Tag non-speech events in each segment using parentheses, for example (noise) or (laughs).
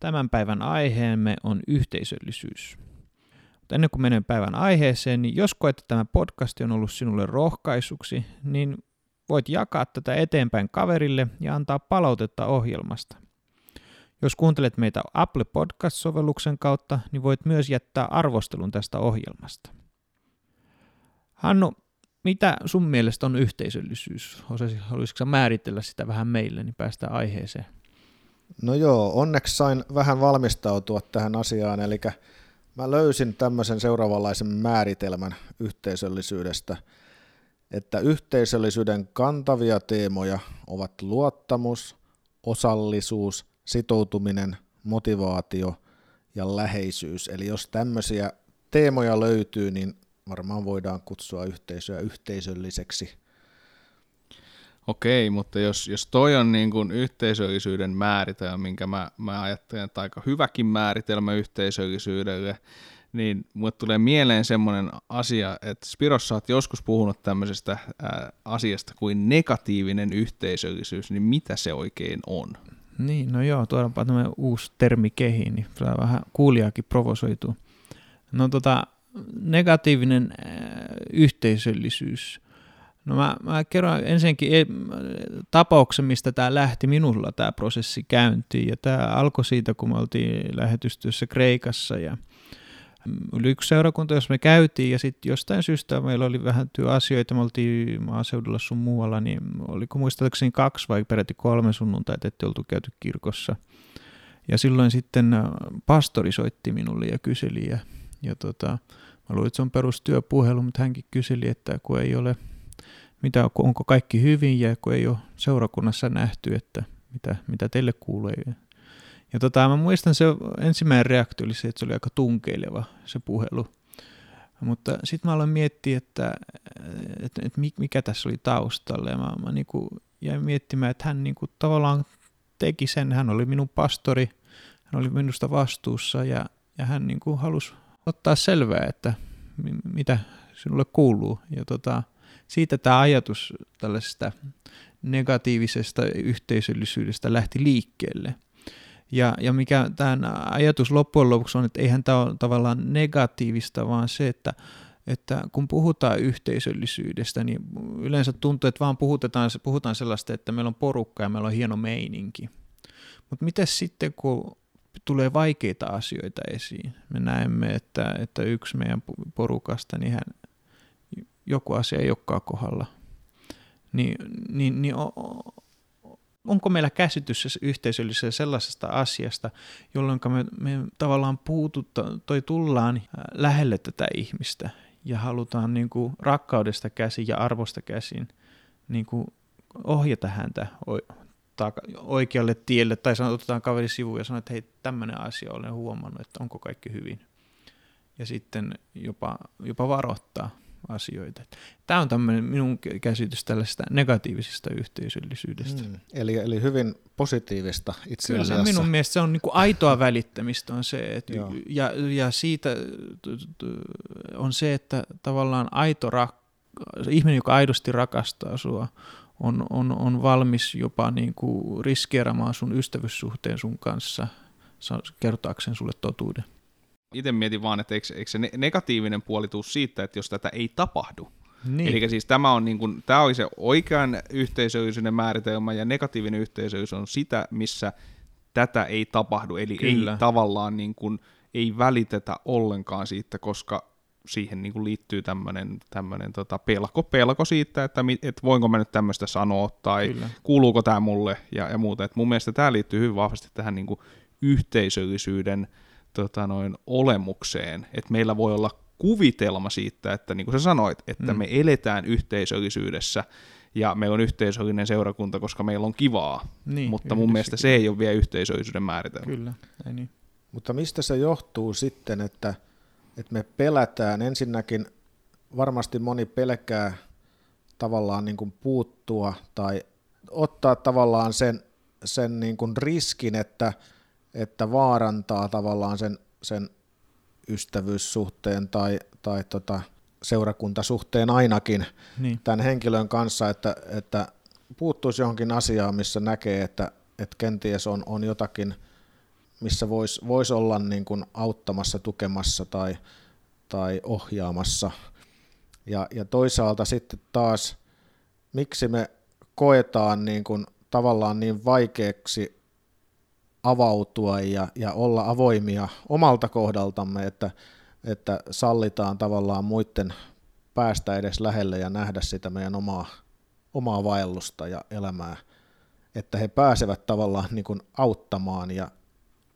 Tämän päivän aiheemme on yhteisöllisyys. Mutta ennen kuin menen päivän aiheeseen, niin jos koet, että tämä podcast on ollut sinulle rohkaisuksi, niin voit jakaa tätä eteenpäin kaverille ja antaa palautetta ohjelmasta. Jos kuuntelet meitä Apple Podcast-sovelluksen kautta, niin voit myös jättää arvostelun tästä ohjelmasta. Hannu, mitä sun mielestä on yhteisöllisyys? Haluaisitko määritellä sitä vähän meille, niin päästään aiheeseen? No joo, onneksi sain vähän valmistautua tähän asiaan, eli mä löysin tämmöisen seuraavanlaisen määritelmän yhteisöllisyydestä, että yhteisöllisyyden kantavia teemoja ovat luottamus, osallisuus, sitoutuminen, motivaatio ja läheisyys. Eli jos tämmöisiä teemoja löytyy, niin varmaan voidaan kutsua yhteisöä yhteisölliseksi. Okei, mutta jos, jos toi on niin kuin yhteisöllisyyden määritelmä, minkä mä, mä ajattelen, että aika hyväkin määritelmä yhteisöllisyydelle, niin mulle tulee mieleen semmoinen asia, että Spiros, sä oot joskus puhunut tämmöisestä ää, asiasta kuin negatiivinen yhteisöllisyys, niin mitä se oikein on? Niin, no joo, tuodaanpa tämmöinen uusi termi kehiin, niin vähän kuulijakin provosoituu. No tota, negatiivinen äh, yhteisöllisyys. No mä, mä kerron ensinnäkin tapauksen, mistä tämä lähti minulla tämä prosessi käyntiin. Ja tämä alkoi siitä, kun me oltiin lähetystyössä Kreikassa ja oli yksi seurakunta, jos me käytiin ja sitten jostain syystä meillä oli vähän työasioita, me oltiin maaseudulla sun muualla, niin oliko muistaakseni kaksi vai peräti kolme sunnuntaita, että oltu käyty kirkossa. Ja silloin sitten pastori soitti minulle ja kyseli ja, ja tota, Mä luulen, että se on perustyöpuhelu, mutta hänkin kyseli, että kun ei ole, mitä, onko kaikki hyvin ja kun ei ole seurakunnassa nähty, että mitä, mitä teille kuulee. Ja tota, mä muistan se ensimmäinen reaktio oli se, että se oli aika tunkeileva se puhelu. Mutta sitten mä aloin miettiä, että, että, että mikä tässä oli taustalla. Ja mä, mä niinku jäin miettimään, että hän niinku tavallaan teki sen. Hän oli minun pastori, hän oli minusta vastuussa ja, ja hän niinku halusi ottaa selvää, että mitä sinulle kuuluu. Ja tota, siitä tämä ajatus tällaisesta negatiivisesta yhteisöllisyydestä lähti liikkeelle. Ja, ja mikä tämän ajatus loppujen lopuksi on, että eihän tämä ole tavallaan negatiivista, vaan se, että, että kun puhutaan yhteisöllisyydestä, niin yleensä tuntuu, että vaan puhutaan, puhutaan sellaista, että meillä on porukka ja meillä on hieno meininki. Mutta miten sitten, kun tulee vaikeita asioita esiin. Me näemme, että, että yksi meidän porukasta, niin hän, joku asia ei olekaan kohdalla. Niin, niin, niin onko meillä käsitys yhteisöllisessä sellaisesta asiasta, jolloin me, me tavallaan puututta, toi tullaan äh, lähelle tätä ihmistä ja halutaan niin kuin rakkaudesta käsin ja arvosta käsin niin kuin ohjata häntä oikealle tielle, tai sanoo, otetaan kaveri sivuun ja sanoo, että hei, tämmöinen asia olen huomannut, että onko kaikki hyvin. Ja sitten jopa, jopa varoittaa asioita. Tämä on tämmöinen minun käsitys tällaisesta negatiivisesta yhteisöllisyydestä. Mm, eli, eli hyvin positiivista itse asiassa. Kyllä, minun mielestä se on niin aitoa välittämistä on se, että, ja, ja siitä on se, että tavallaan aito rak, ihminen, joka aidosti rakastaa sua, on, on, on valmis jopa niin kuin riskeeramaan sun ystävyyssuhteen sun kanssa kertaakseen sulle totuuden. Itse mietin vaan, että eikö, eikö se negatiivinen puoli tuu siitä, että jos tätä ei tapahdu. Niin. Eli siis tämä on, niin kuin, tämä oli se oikean yhteisöllisyyden määritelmä, ja negatiivinen yhteisöllisyys on sitä, missä tätä ei tapahdu. Eli Kyllä. ei tavallaan niin kuin, ei välitetä ollenkaan siitä, koska siihen niin kuin liittyy tämmöinen, tämmöinen tota pelko, pelko siitä, että, että voinko mä nyt tämmöistä sanoa tai Kyllä. kuuluuko tämä mulle ja, ja muuta. Et mun mielestä tämä liittyy hyvin vahvasti tähän niin kuin yhteisöllisyyden tota noin, olemukseen, että meillä voi olla kuvitelma siitä, että niin kuin sä sanoit, että mm. me eletään yhteisöllisyydessä ja meillä on yhteisöllinen seurakunta, koska meillä on kivaa, niin, mutta mun mielestä se ei ole vielä yhteisöllisyyden määritelmä. Kyllä, ei niin. Mutta mistä se johtuu sitten, että, että me pelätään ensinnäkin, varmasti moni pelkää tavallaan niin kuin puuttua tai ottaa tavallaan sen, sen niin kuin riskin, että, että vaarantaa tavallaan sen, sen ystävyyssuhteen tai, tai tota seurakuntasuhteen ainakin niin. tämän henkilön kanssa, että, että puuttuisi johonkin asiaan, missä näkee, että, että kenties on, on jotakin, missä voisi vois olla niin kuin auttamassa, tukemassa tai, tai ohjaamassa. Ja, ja toisaalta sitten taas, miksi me koetaan niin kuin tavallaan niin vaikeaksi avautua ja, ja olla avoimia omalta kohdaltamme, että, että sallitaan tavallaan muiden päästä edes lähelle ja nähdä sitä meidän omaa, omaa vaellusta ja elämää, että he pääsevät tavallaan niin kuin auttamaan ja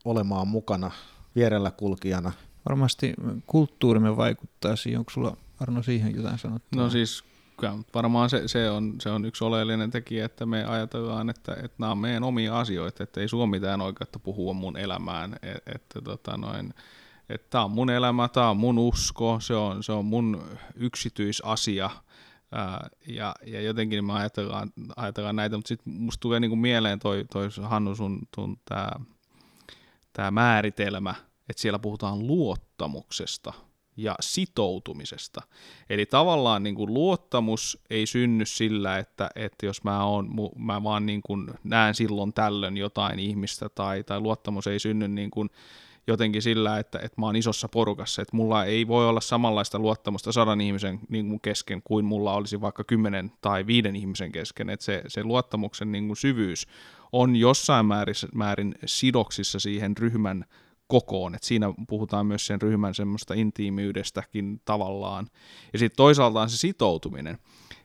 olemaan mukana vierellä kulkijana. Varmasti kulttuurimme vaikuttaa siihen. Onko sulla Arno siihen jotain sanottua? No siis kyllä varmaan se, se, on, se on yksi oleellinen tekijä, että me ajatellaan, että, että nämä on meidän omia asioita, että ei sulla mitään oikeutta puhua mun elämään, että, että tota noin, että tämä on mun elämä, tämä on mun usko, se on, se on mun yksityisasia, ää, ja, ja jotenkin me ajatellaan, ajatellaan näitä, mutta sitten musta tulee niinku mieleen toi, toi Hannu sun tämä määritelmä, että siellä puhutaan luottamuksesta, ja sitoutumisesta. Eli tavallaan niin kuin luottamus ei synny sillä, että, että jos mä, oon, mä vaan niin kuin näen silloin tällöin jotain ihmistä, tai, tai luottamus ei synny niin kuin jotenkin sillä, että, että mä oon isossa porukassa, että mulla ei voi olla samanlaista luottamusta sadan ihmisen niin kuin kesken kuin mulla olisi vaikka kymmenen tai viiden ihmisen kesken, että se, se luottamuksen niin kuin syvyys on jossain määrin, määrin sidoksissa siihen ryhmän kokoon, että siinä puhutaan myös sen ryhmän semmoista intiimiydestäkin tavallaan. Ja sitten toisaalta on se sitoutuminen,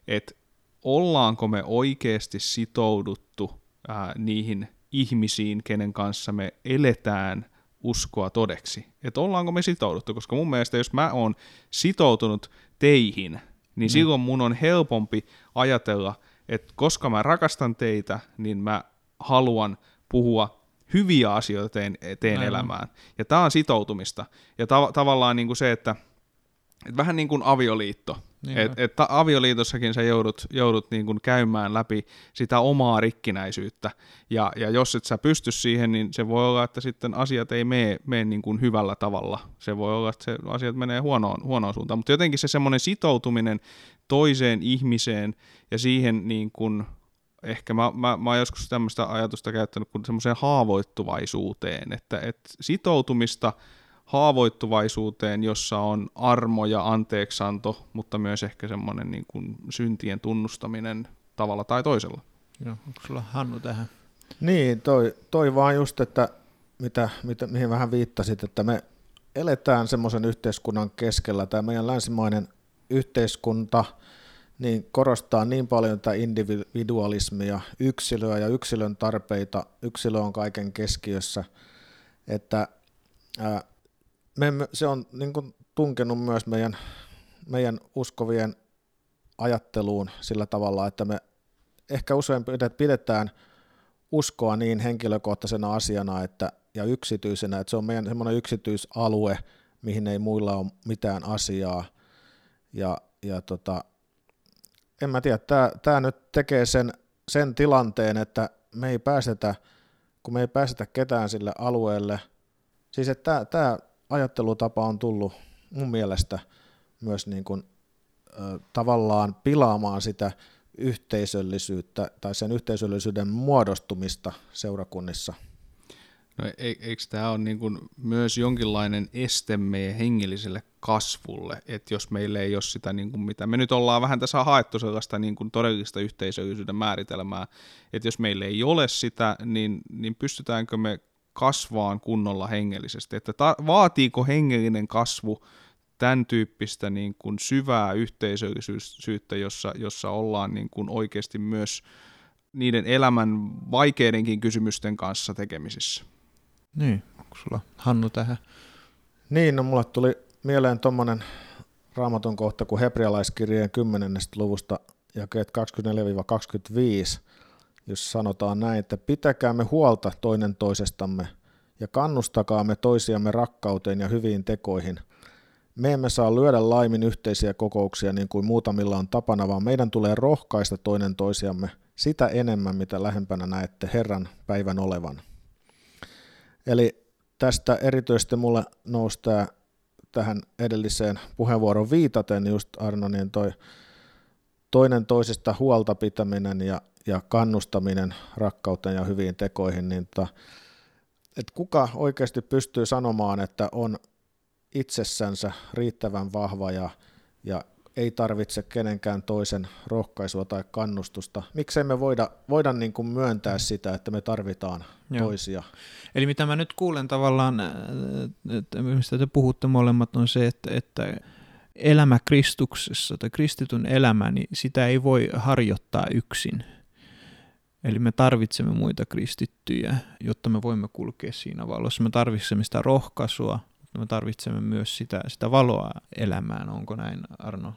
että ollaanko me oikeasti sitouduttu ää, niihin ihmisiin, kenen kanssa me eletään uskoa todeksi. Että ollaanko me sitouduttu, koska mun mielestä jos mä oon sitoutunut teihin, niin mm. silloin mun on helpompi ajatella, että koska mä rakastan teitä, niin mä haluan puhua hyviä asioita teen, teen elämään. Ja tämä on sitoutumista. Ja ta- tavallaan niin kuin se, että et vähän niin kuin avioliitto. Niin et, et avioliitossakin sä joudut, joudut niin kuin käymään läpi sitä omaa rikkinäisyyttä. Ja, ja jos et sä pysty siihen, niin se voi olla, että sitten asiat ei mene, mene niin kuin hyvällä tavalla. Se voi olla, että se asiat menee huonoon, huonoon suuntaan. Mutta jotenkin se semmoinen sitoutuminen toiseen ihmiseen ja siihen niin kuin ehkä mä, mä, mä oon joskus tämmöistä ajatusta käyttänyt kuin semmoiseen haavoittuvaisuuteen, että, että sitoutumista haavoittuvaisuuteen, jossa on armo ja anteeksanto, mutta myös ehkä semmoinen niin kuin syntien tunnustaminen tavalla tai toisella. Joo, onko sulla Hannu tähän? Niin, toi, toi vaan just, että mitä, mitä, mihin vähän viittasit, että me eletään semmoisen yhteiskunnan keskellä, tämä meidän länsimainen yhteiskunta – niin korostaa niin paljon tätä individualismia, yksilöä ja yksilön tarpeita, yksilö on kaiken keskiössä, että ää, me, se on niin kuin tunkenut myös meidän, meidän uskovien ajatteluun sillä tavalla, että me ehkä usein pidetään uskoa niin henkilökohtaisena asiana että, ja yksityisenä, että se on meidän semmoinen yksityisalue, mihin ei muilla ole mitään asiaa. Ja, ja tota, en mä tiedä, tämä, tämä nyt tekee sen, sen tilanteen, että me ei pääsetä, kun me ei pääsetä ketään sille alueelle, siis että tämä, tämä ajattelutapa on tullut mun mielestä myös niin kuin, tavallaan pilaamaan sitä yhteisöllisyyttä tai sen yhteisöllisyyden muodostumista seurakunnissa – No e-, eikö tämä ole niin kuin myös jonkinlainen este meidän hengelliselle kasvulle, että jos meillä ei ole sitä, niin kuin mitä me nyt ollaan vähän tässä haettu sellaista niin kuin todellista yhteisöllisyyden määritelmää, että jos meillä ei ole sitä, niin, niin pystytäänkö me kasvaan kunnolla hengellisesti, että ta- vaatiiko hengellinen kasvu tämän tyyppistä niin kuin syvää yhteisöllisyyttä, jossa, jossa ollaan niin kuin oikeasti myös niiden elämän vaikeidenkin kysymysten kanssa tekemisissä. Niin, onko sulla Hannu tähän? Niin, no mulle tuli mieleen tuommoinen raamatun kohta kuin hebrealaiskirjeen 10. luvusta jakeet 24-25, jos sanotaan näin, että pitäkäämme huolta toinen toisestamme ja kannustakaamme toisiamme rakkauteen ja hyviin tekoihin. Me emme saa lyödä laimin yhteisiä kokouksia niin kuin muutamilla on tapana, vaan meidän tulee rohkaista toinen toisiamme sitä enemmän, mitä lähempänä näette Herran päivän olevan. Eli tästä erityisesti mulle nousi tämä tähän edelliseen puheenvuoron viitaten just Arno, niin toi toinen toisesta huolta pitäminen ja, ja kannustaminen rakkauteen ja hyviin tekoihin, niin ta, että kuka oikeasti pystyy sanomaan, että on itsessänsä riittävän vahva ja, ja ei tarvitse kenenkään toisen rohkaisua tai kannustusta. Miksei me voida, voida niin kuin myöntää sitä, että me tarvitaan Joo. toisia. Eli mitä mä nyt kuulen tavallaan, äh, että mistä te puhutte molemmat, on se, että, että elämä Kristuksessa tai kristitun elämä, niin sitä ei voi harjoittaa yksin. Eli me tarvitsemme muita kristittyjä, jotta me voimme kulkea siinä valossa. Me tarvitsemme sitä rohkaisua, mutta me tarvitsemme myös sitä, sitä valoa elämään. Onko näin, Arno?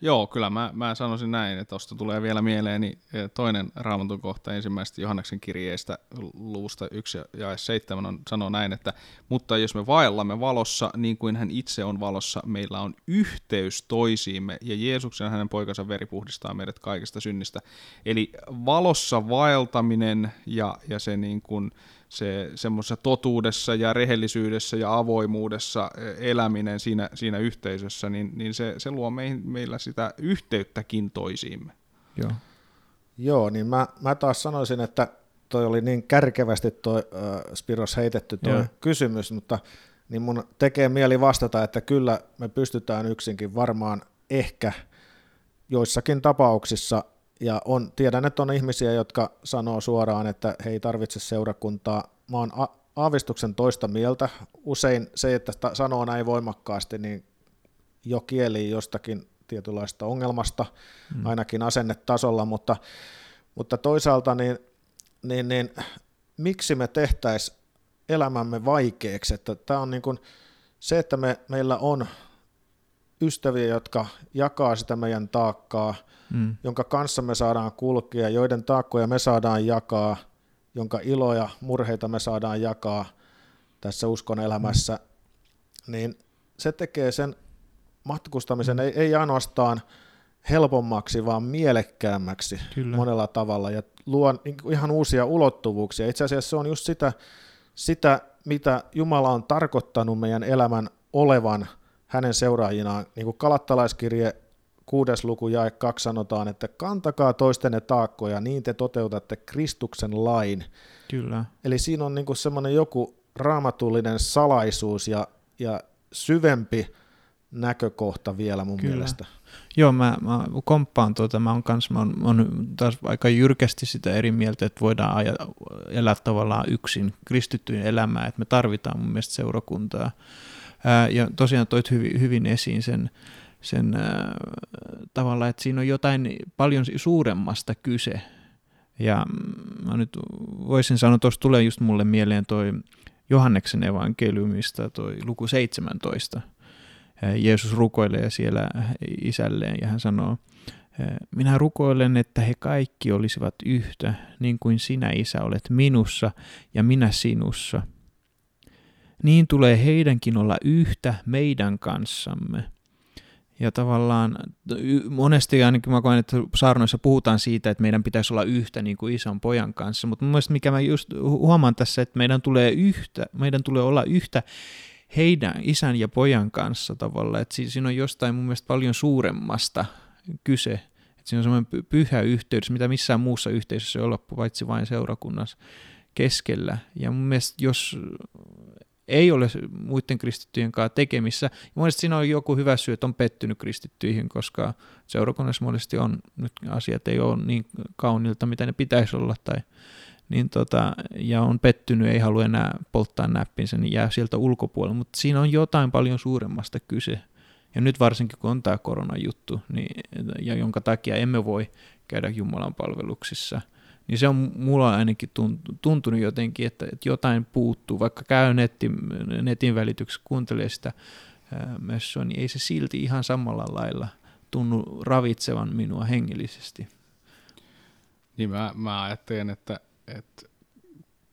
Joo, kyllä mä, mä sanoisin näin, että tuosta tulee vielä mieleeni e, toinen raamatun kohta ensimmäistä Johanneksen kirjeestä luvusta 1 ja 7 on, sanoo näin, että mutta jos me vaellamme valossa niin kuin hän itse on valossa, meillä on yhteys toisiimme ja Jeesuksen hänen poikansa veri puhdistaa meidät kaikista synnistä. Eli valossa vaeltaminen ja, ja se niin kuin, se semmoisessa totuudessa ja rehellisyydessä ja avoimuudessa e, eläminen siinä, siinä yhteisössä, niin, niin se, se luo meihin, meillä sitä yhteyttäkin toisiimme. Joo. Joo, niin mä, mä taas sanoisin, että toi oli niin kärkevästi toi äh, Spiros heitetty tuo kysymys, mutta niin mun tekee mieli vastata, että kyllä me pystytään yksinkin varmaan ehkä joissakin tapauksissa ja on, tiedän, että on ihmisiä, jotka sanoo suoraan, että he ei tarvitse seurakuntaa. Mä oon a- aavistuksen toista mieltä. Usein se, että sanoo näin voimakkaasti, niin jo kieli jostakin tietynlaista ongelmasta, mm. ainakin asennetasolla, mutta, mutta toisaalta niin, niin, niin miksi me tehtäisiin elämämme vaikeaksi, että tämä on niin kuin se, että me, meillä on ystäviä, jotka jakaa sitä meidän taakkaa, mm. jonka kanssa me saadaan kulkea, joiden taakkoja me saadaan jakaa, jonka iloja, murheita me saadaan jakaa tässä uskon elämässä, mm. niin se tekee sen matkustamisen ei, ei ainoastaan helpommaksi, vaan mielekkäämmäksi Kyllä. monella tavalla ja luo niin ihan uusia ulottuvuuksia. Itse asiassa se on just sitä, sitä, mitä Jumala on tarkoittanut meidän elämän olevan hänen seuraajinaan. Niin kuin kalattalaiskirje kuudes luku jae kaksi sanotaan, että kantakaa toistenne taakkoja, niin te toteutatte Kristuksen lain. Kyllä. Eli siinä on niin semmoinen joku raamatullinen salaisuus ja, ja syvempi näkökohta vielä mun Kyllä. mielestä. Joo, mä, mä komppaan tuota, mä oon kans, mä oon, mä oon taas aika jyrkästi sitä eri mieltä, että voidaan aja, elää tavallaan yksin kristittyyn elämää, että me tarvitaan mun mielestä seurakuntaa. Ää, ja tosiaan toit hyvin, hyvin esiin sen, sen ää, tavalla, että siinä on jotain paljon suuremmasta kyse. Ja mä nyt voisin sanoa, tuossa tulee just mulle mieleen toi Johanneksen evankeliumista toi luku 17, Jeesus rukoilee siellä isälleen ja hän sanoo, minä rukoilen, että he kaikki olisivat yhtä, niin kuin sinä, Isä, olet minussa ja minä sinussa. Niin tulee heidänkin olla yhtä meidän kanssamme. Ja tavallaan monesti ainakin mä koen, että saarnoissa puhutaan siitä, että meidän pitäisi olla yhtä niin kuin ison pojan kanssa, mutta mun mikä mä just huomaan tässä, että meidän tulee, yhtä, meidän tulee olla yhtä heidän isän ja pojan kanssa tavalla, että siinä on jostain mun mielestä paljon suuremmasta kyse, että siinä on semmoinen pyhä yhteys, mitä missään muussa yhteisössä ei ole, paitsi vain seurakunnassa keskellä. Ja mun mielestä jos ei ole muiden kristittyjen kanssa tekemissä. Mielestäni siinä on joku hyvä syy, että on pettynyt kristittyihin, koska seurakunnassa monesti on, nyt asiat ei ole niin kaunilta, mitä ne pitäisi olla, tai niin tota, ja on pettynyt, ei halua enää polttaa näppinsä, niin jää sieltä ulkopuolelle. Mutta siinä on jotain paljon suuremmasta kyse. Ja nyt varsinkin kun on tämä koronajuttu, niin, ja jonka takia emme voi käydä Jumalan palveluksissa, niin se on mulla ainakin tuntunut jotenkin, että, että jotain puuttuu, vaikka käy netti, netin välityksessä, kuuntelee sitä messua, niin ei se silti ihan samalla lailla tunnu ravitsevan minua hengellisesti. Niin mä, mä ajattelen, että, että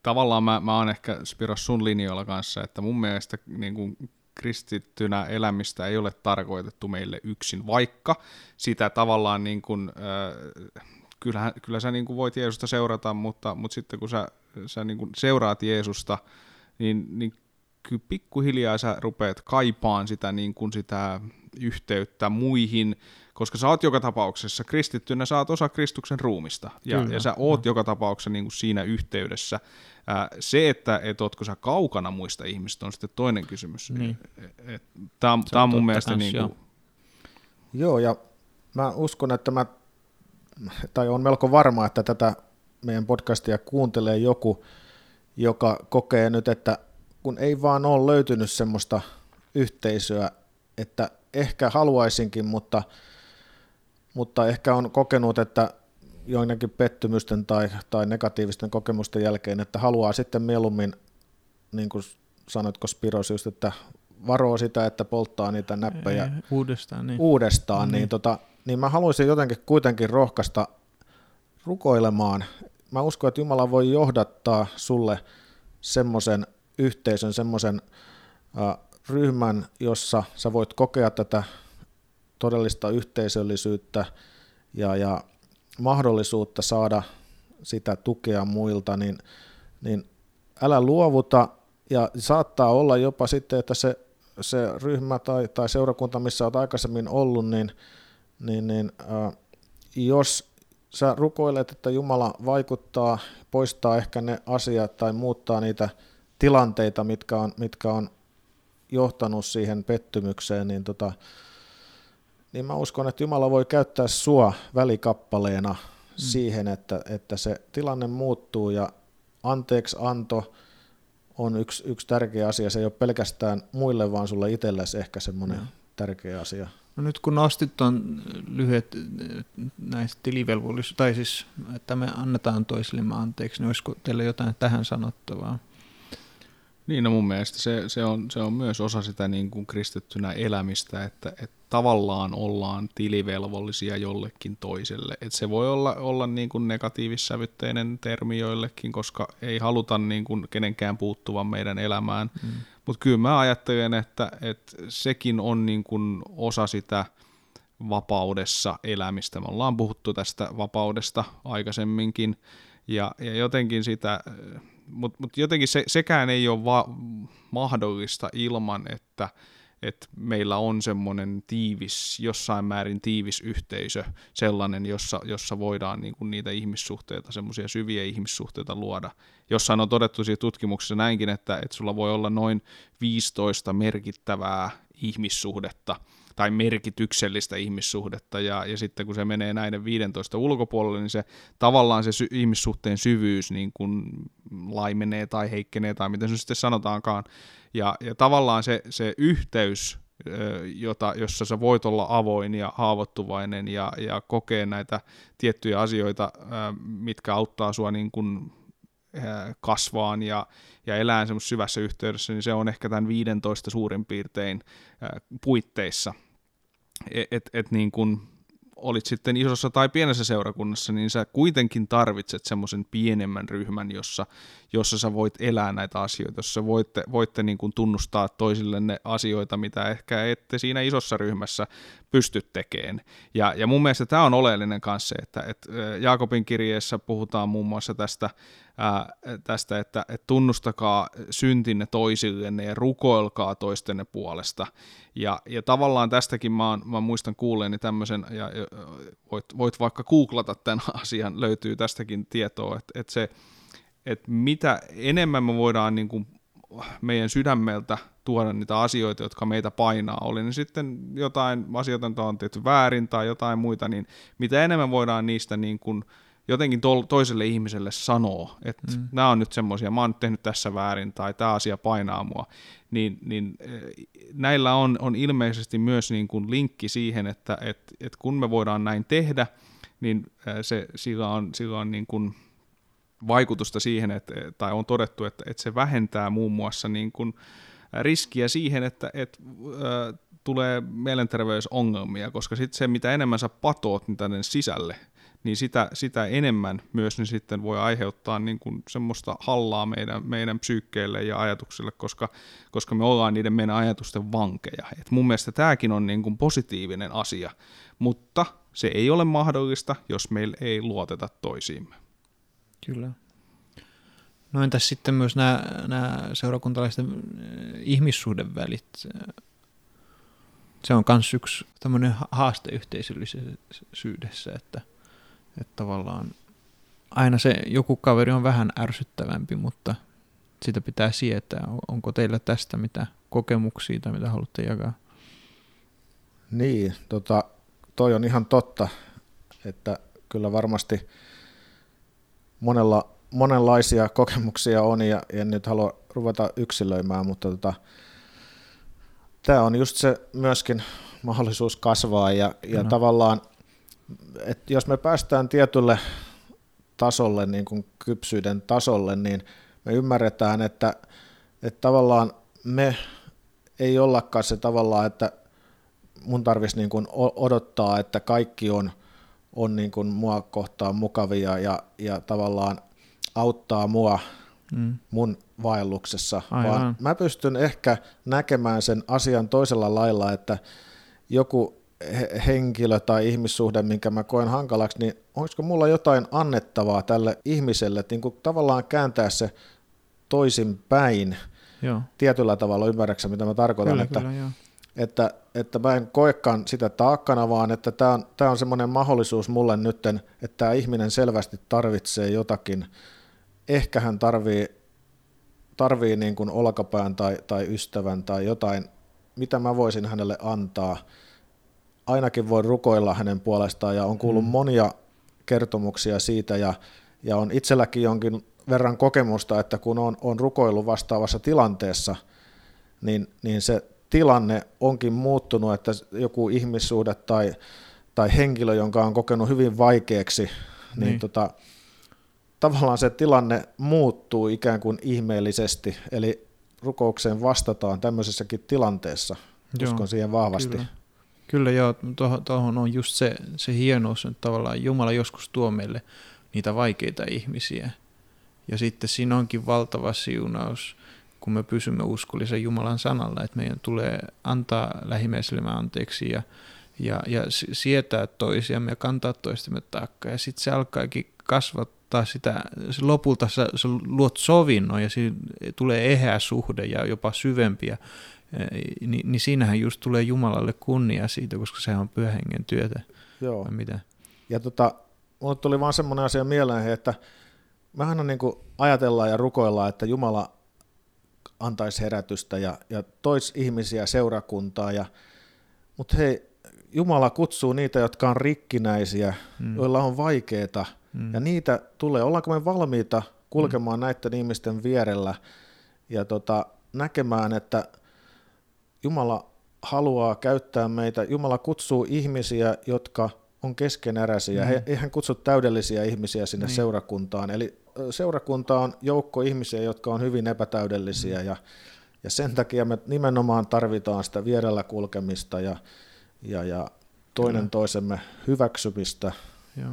tavallaan mä, mä oon ehkä Spiros sun linjoilla kanssa, että mun mielestä niin kuin kristittynä elämistä ei ole tarkoitettu meille yksin, vaikka sitä tavallaan niin kuin, äh, kyllähän, kyllä sä niin kuin voit Jeesusta seurata, mutta, mutta sitten kun sä, sä niin kuin seuraat Jeesusta, niin, niin kyllä pikkuhiljaa sä rupeat kaipaan sitä, niin kuin sitä yhteyttä muihin, koska sä oot joka tapauksessa kristittynä, sä oot osa Kristuksen ruumista, ja, ja sä oot joka tapauksessa niin kuin siinä yhteydessä. se, että et ootko sä kaukana muista ihmistä, on sitten toinen kysymys. Niin. Tämä on, on mun mielestä... Niin kuin... Joo, ja mä uskon, että mä, tai on melko varma, että tätä meidän podcastia kuuntelee joku, joka kokee nyt, että kun ei vaan ole löytynyt semmoista yhteisöä, että ehkä haluaisinkin, mutta, mutta ehkä on kokenut, että joidenkin pettymysten tai, tai negatiivisten kokemusten jälkeen, että haluaa sitten mieluummin, niin kuin sanoitko Spiros just, että varoo sitä, että polttaa niitä näppejä uudestaan, niin, uudestaan niin, niin, tota, niin mä haluaisin jotenkin kuitenkin rohkaista rukoilemaan. Mä uskon, että Jumala voi johdattaa sulle semmoisen yhteisön, semmoisen ryhmän, jossa sä voit kokea tätä todellista yhteisöllisyyttä ja, ja mahdollisuutta saada sitä tukea muilta, niin, niin älä luovuta ja saattaa olla jopa sitten, että se, se ryhmä tai, tai seurakunta, missä olet aikaisemmin ollut, niin, niin, niin äh, jos sä rukoilet, että Jumala vaikuttaa, poistaa ehkä ne asiat tai muuttaa niitä tilanteita, mitkä on, mitkä on johtanut siihen pettymykseen, niin, tota, niin mä uskon, että Jumala voi käyttää sua välikappaleena mm. siihen, että, että se tilanne muuttuu ja anteeksi anto on yksi, yksi tärkeä asia. Se ei ole pelkästään muille, vaan sulle itsellesi ehkä semmoinen mm. tärkeä asia. No nyt kun nostit on lyhyet näistä tilivelvollisuus, tai siis että me annetaan toisillemme anteeksi, niin olisiko teille jotain tähän sanottavaa? Niin, no mun mielestä se, se, on, se on myös osa sitä niin kuin kristittynä elämistä, että, että tavallaan ollaan tilivelvollisia jollekin toiselle. Että se voi olla, olla niin kuin negatiivissävytteinen termi joillekin, koska ei haluta niin kuin kenenkään puuttuvan meidän elämään. Mm. Mutta kyllä mä ajattelen, että, että sekin on niin kuin osa sitä vapaudessa elämistä. Me ollaan puhuttu tästä vapaudesta aikaisemminkin, ja, ja jotenkin sitä mutta mut jotenkin se, sekään ei ole va- mahdollista ilman, että että meillä on semmoinen tiivis, jossain määrin tiivis yhteisö, sellainen, jossa, jossa voidaan niin kuin niitä ihmissuhteita, semmoisia syviä ihmissuhteita luoda. Jossain on todettu siinä tutkimuksessa näinkin, että, että sulla voi olla noin 15 merkittävää ihmissuhdetta, tai merkityksellistä ihmissuhdetta, ja, ja sitten kun se menee näiden 15 ulkopuolelle, niin se tavallaan se sy- ihmissuhteen syvyys niin kuin laimenee tai heikkenee, tai miten se sitten sanotaankaan, ja, ja tavallaan se, se yhteys, jota, jossa sä voit olla avoin ja haavoittuvainen ja, ja kokea näitä tiettyjä asioita, mitkä auttaa sua niin kuin kasvaan ja, ja elää semmoisessa syvässä yhteydessä, niin se on ehkä tämän 15 suurin piirtein puitteissa. Et, et, et niin kun olit sitten isossa tai pienessä seurakunnassa, niin sä kuitenkin tarvitset semmoisen pienemmän ryhmän, jossa, jossa sä voit elää näitä asioita, jossa voitte, voitte niin kuin tunnustaa toisillenne asioita, mitä ehkä ette siinä isossa ryhmässä pysty tekemään. Ja, ja mun mielestä tämä on oleellinen kanssa, että, että Jaakobin kirjeessä puhutaan muun muassa tästä, ää, tästä että, että tunnustakaa syntinne toisillenne ja rukoilkaa toistenne puolesta. Ja, ja tavallaan tästäkin mä, oon, mä muistan kuulleeni tämmöisen, ja, voit, voit vaikka googlata tämän (laughs) asian, löytyy tästäkin tietoa, että, että se, että mitä enemmän me voidaan niin kuin meidän sydämeltä tuoda niitä asioita, jotka meitä painaa, oli ne sitten jotain asioita, joita on tehty väärin tai jotain muita, niin mitä enemmän voidaan niistä niin kuin jotenkin to- toiselle ihmiselle sanoo, että mm. nämä on nyt semmoisia, mä oon nyt tehnyt tässä väärin tai tämä asia painaa mua, niin, niin eh, näillä on, on ilmeisesti myös niin kuin linkki siihen, että et, et kun me voidaan näin tehdä, niin eh, se, sillä on, sillä on niin kuin vaikutusta siihen, että, tai on todettu, että, että se vähentää muun muassa niin kuin riskiä siihen, että, että äh, tulee mielenterveysongelmia, koska sitten se, mitä enemmän sä patoot niin tänne sisälle, niin sitä, sitä enemmän myös niin sitten voi aiheuttaa niin kuin semmoista hallaa meidän, meidän psyykkeelle ja ajatuksille, koska, koska me ollaan niiden meidän ajatusten vankeja. Et mun mielestä tämäkin on niin kuin positiivinen asia, mutta se ei ole mahdollista, jos meillä ei luoteta toisiimme. Kyllä. No entäs sitten myös nämä, nämä seurakuntalaisten eh, ihmissuhdevälit? Se on myös yksi tämmöinen haaste yhteisöllisyydessä, että, että tavallaan aina se joku kaveri on vähän ärsyttävämpi, mutta sitä pitää sietää. Onko teillä tästä mitä kokemuksia tai mitä haluatte jakaa? Niin, tota, toi on ihan totta, että kyllä varmasti monella, monenlaisia kokemuksia on ja en nyt halua ruveta yksilöimään, mutta tota, tämä on just se myöskin mahdollisuus kasvaa ja, ja no. tavallaan, että jos me päästään tietylle tasolle, niin kuin kypsyyden tasolle, niin me ymmärretään, että, että tavallaan me ei ollakaan se tavallaan, että mun tarvitsisi niin kuin odottaa, että kaikki on, on niin kuin mua kohtaan mukavia ja, ja tavallaan auttaa mua mm. mun vaelluksessa, Aivan. vaan mä pystyn ehkä näkemään sen asian toisella lailla, että joku henkilö tai ihmissuhde, minkä mä koen hankalaksi, niin olisiko mulla jotain annettavaa tälle ihmiselle, että niin kuin tavallaan kääntää se toisin päin Joo. tietyllä tavalla, ymmärräksä mitä mä tarkoitan, kyllä, että, kyllä, että, että mä en koekaan sitä taakkana, vaan että tämä on, tää on semmoinen mahdollisuus mulle nytten, että tämä ihminen selvästi tarvitsee jotakin, ehkä hän tarvii, tarvii niin kuin olkapään tai, tai ystävän tai jotain, mitä mä voisin hänelle antaa. Ainakin voi rukoilla hänen puolestaan ja on kuullut mm. monia kertomuksia siitä ja, ja on itselläkin jonkin verran kokemusta, että kun on, on rukoillut vastaavassa tilanteessa, niin, niin se tilanne onkin muuttunut, että joku ihmissuhde tai, tai henkilö, jonka on kokenut hyvin vaikeaksi, niin, niin tota, tavallaan se tilanne muuttuu ikään kuin ihmeellisesti, eli rukoukseen vastataan tämmöisessäkin tilanteessa. Joo, Uskon siihen vahvasti. Kyllä, kyllä joo, tuohon on just se, se hienous, että tavallaan Jumala joskus tuo meille niitä vaikeita ihmisiä. Ja sitten siinä onkin valtava siunaus, kun me pysymme uskollisen Jumalan sanalla, että meidän tulee antaa lähimmäiselle anteeksi ja, ja, ja sietää toisiamme ja kantaa toistemme taakkaa. Ja sitten se alkaakin kasvattaa sitä, se lopulta sä, sä luot sovinnon ja siinä tulee eheä suhde ja jopa syvempiä, niin, niin siinähän just tulee Jumalalle kunnia siitä, koska se on pyhängen työtä. Joo. Vai mitä? Ja tota, mulle tuli vaan semmoinen asia mieleen, että mehän on niin ajatellaan ja rukoillaan, että Jumala antaisi herätystä ja, ja tois ihmisiä seurakuntaa. Ja, mutta hei, Jumala kutsuu niitä, jotka on rikkinäisiä, mm. joilla on vaikeita, mm. ja niitä tulee. Ollaanko me valmiita kulkemaan mm. näiden ihmisten vierellä ja tota, näkemään, että Jumala haluaa käyttää meitä. Jumala kutsuu ihmisiä, jotka on keskeneräisiä. Mm. He, hän kutsu täydellisiä ihmisiä sinne niin. seurakuntaan. Eli seurakunta on joukko ihmisiä, jotka on hyvin epätäydellisiä mm. ja, ja sen takia me nimenomaan tarvitaan sitä vierellä kulkemista ja, ja, ja toinen Kyllä. toisemme hyväksymistä. Joo.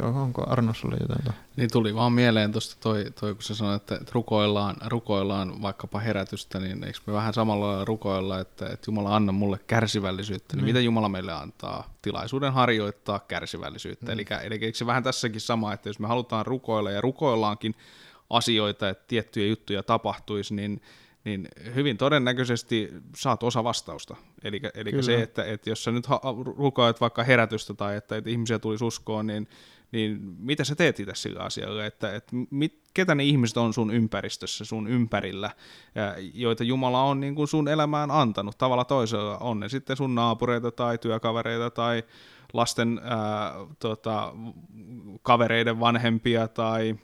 Joo, onko Arno sulle jotain? Niin tuli vaan mieleen tuosta toi, toi, kun sä sanoit, että, rukoillaan, rukoillaan vaikkapa herätystä, niin eikö me vähän samalla rukoilla, että, että Jumala anna mulle kärsivällisyyttä, niin, niin mitä Jumala meille antaa? Tilaisuuden harjoittaa kärsivällisyyttä. Mm. Eli, eli eikö se vähän tässäkin sama, että jos me halutaan rukoilla ja rukoillaankin asioita, että tiettyjä juttuja tapahtuisi, niin niin hyvin todennäköisesti saat osa vastausta. Eli, eli se, että, että jos sä nyt rukoilet vaikka herätystä tai että, että ihmisiä tulisi uskoon, niin niin mitä sä teet itse sillä asialla, että, että mit, ketä ne ihmiset on sun ympäristössä, sun ympärillä, ja, joita Jumala on niin kuin sun elämään antanut? Tavalla toisella, on ne sitten sun naapureita tai työkavereita tai lasten ää, tota, kavereiden vanhempia tai,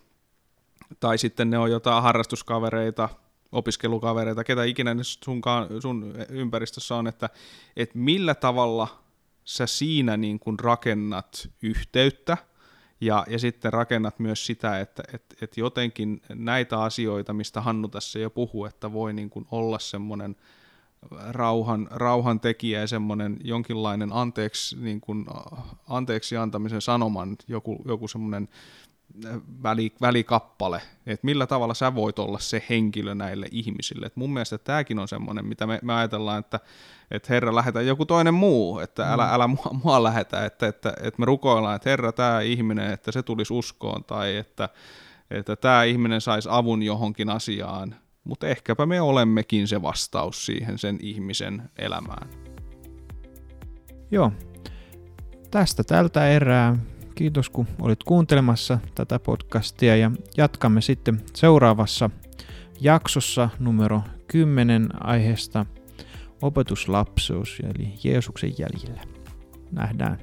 tai sitten ne on jotain harrastuskavereita, opiskelukavereita, ketä ikinä ne sunkaan, sun ympäristössä on, että, että millä tavalla sä siinä niin kuin rakennat yhteyttä ja, ja sitten rakennat myös sitä, että et, et jotenkin näitä asioita, mistä Hannu tässä jo puhuu, että voi niin kuin olla semmoinen rauhan, rauhan tekijä ja semmoinen jonkinlainen anteeksi, niin kuin, anteeksi antamisen sanoman, joku, joku semmoinen väli, välikappale, että millä tavalla sä voit olla se henkilö näille ihmisille. Et mun mielestä tämäkin on semmoinen, mitä me, me ajatellaan, että, että Herra lähetä joku toinen muu, että älä, mm. älä mua, mua lähetä, että, että, että me rukoillaan, että Herra tämä ihminen, että se tulisi uskoon. Tai että, että tämä ihminen saisi avun johonkin asiaan, mutta ehkäpä me olemmekin se vastaus siihen sen ihmisen elämään. Joo, tästä tältä erää Kiitos kun olit kuuntelemassa tätä podcastia ja jatkamme sitten seuraavassa jaksossa numero 10 aiheesta opetuslapseus eli Jeesuksen jäljillä. Nähdään.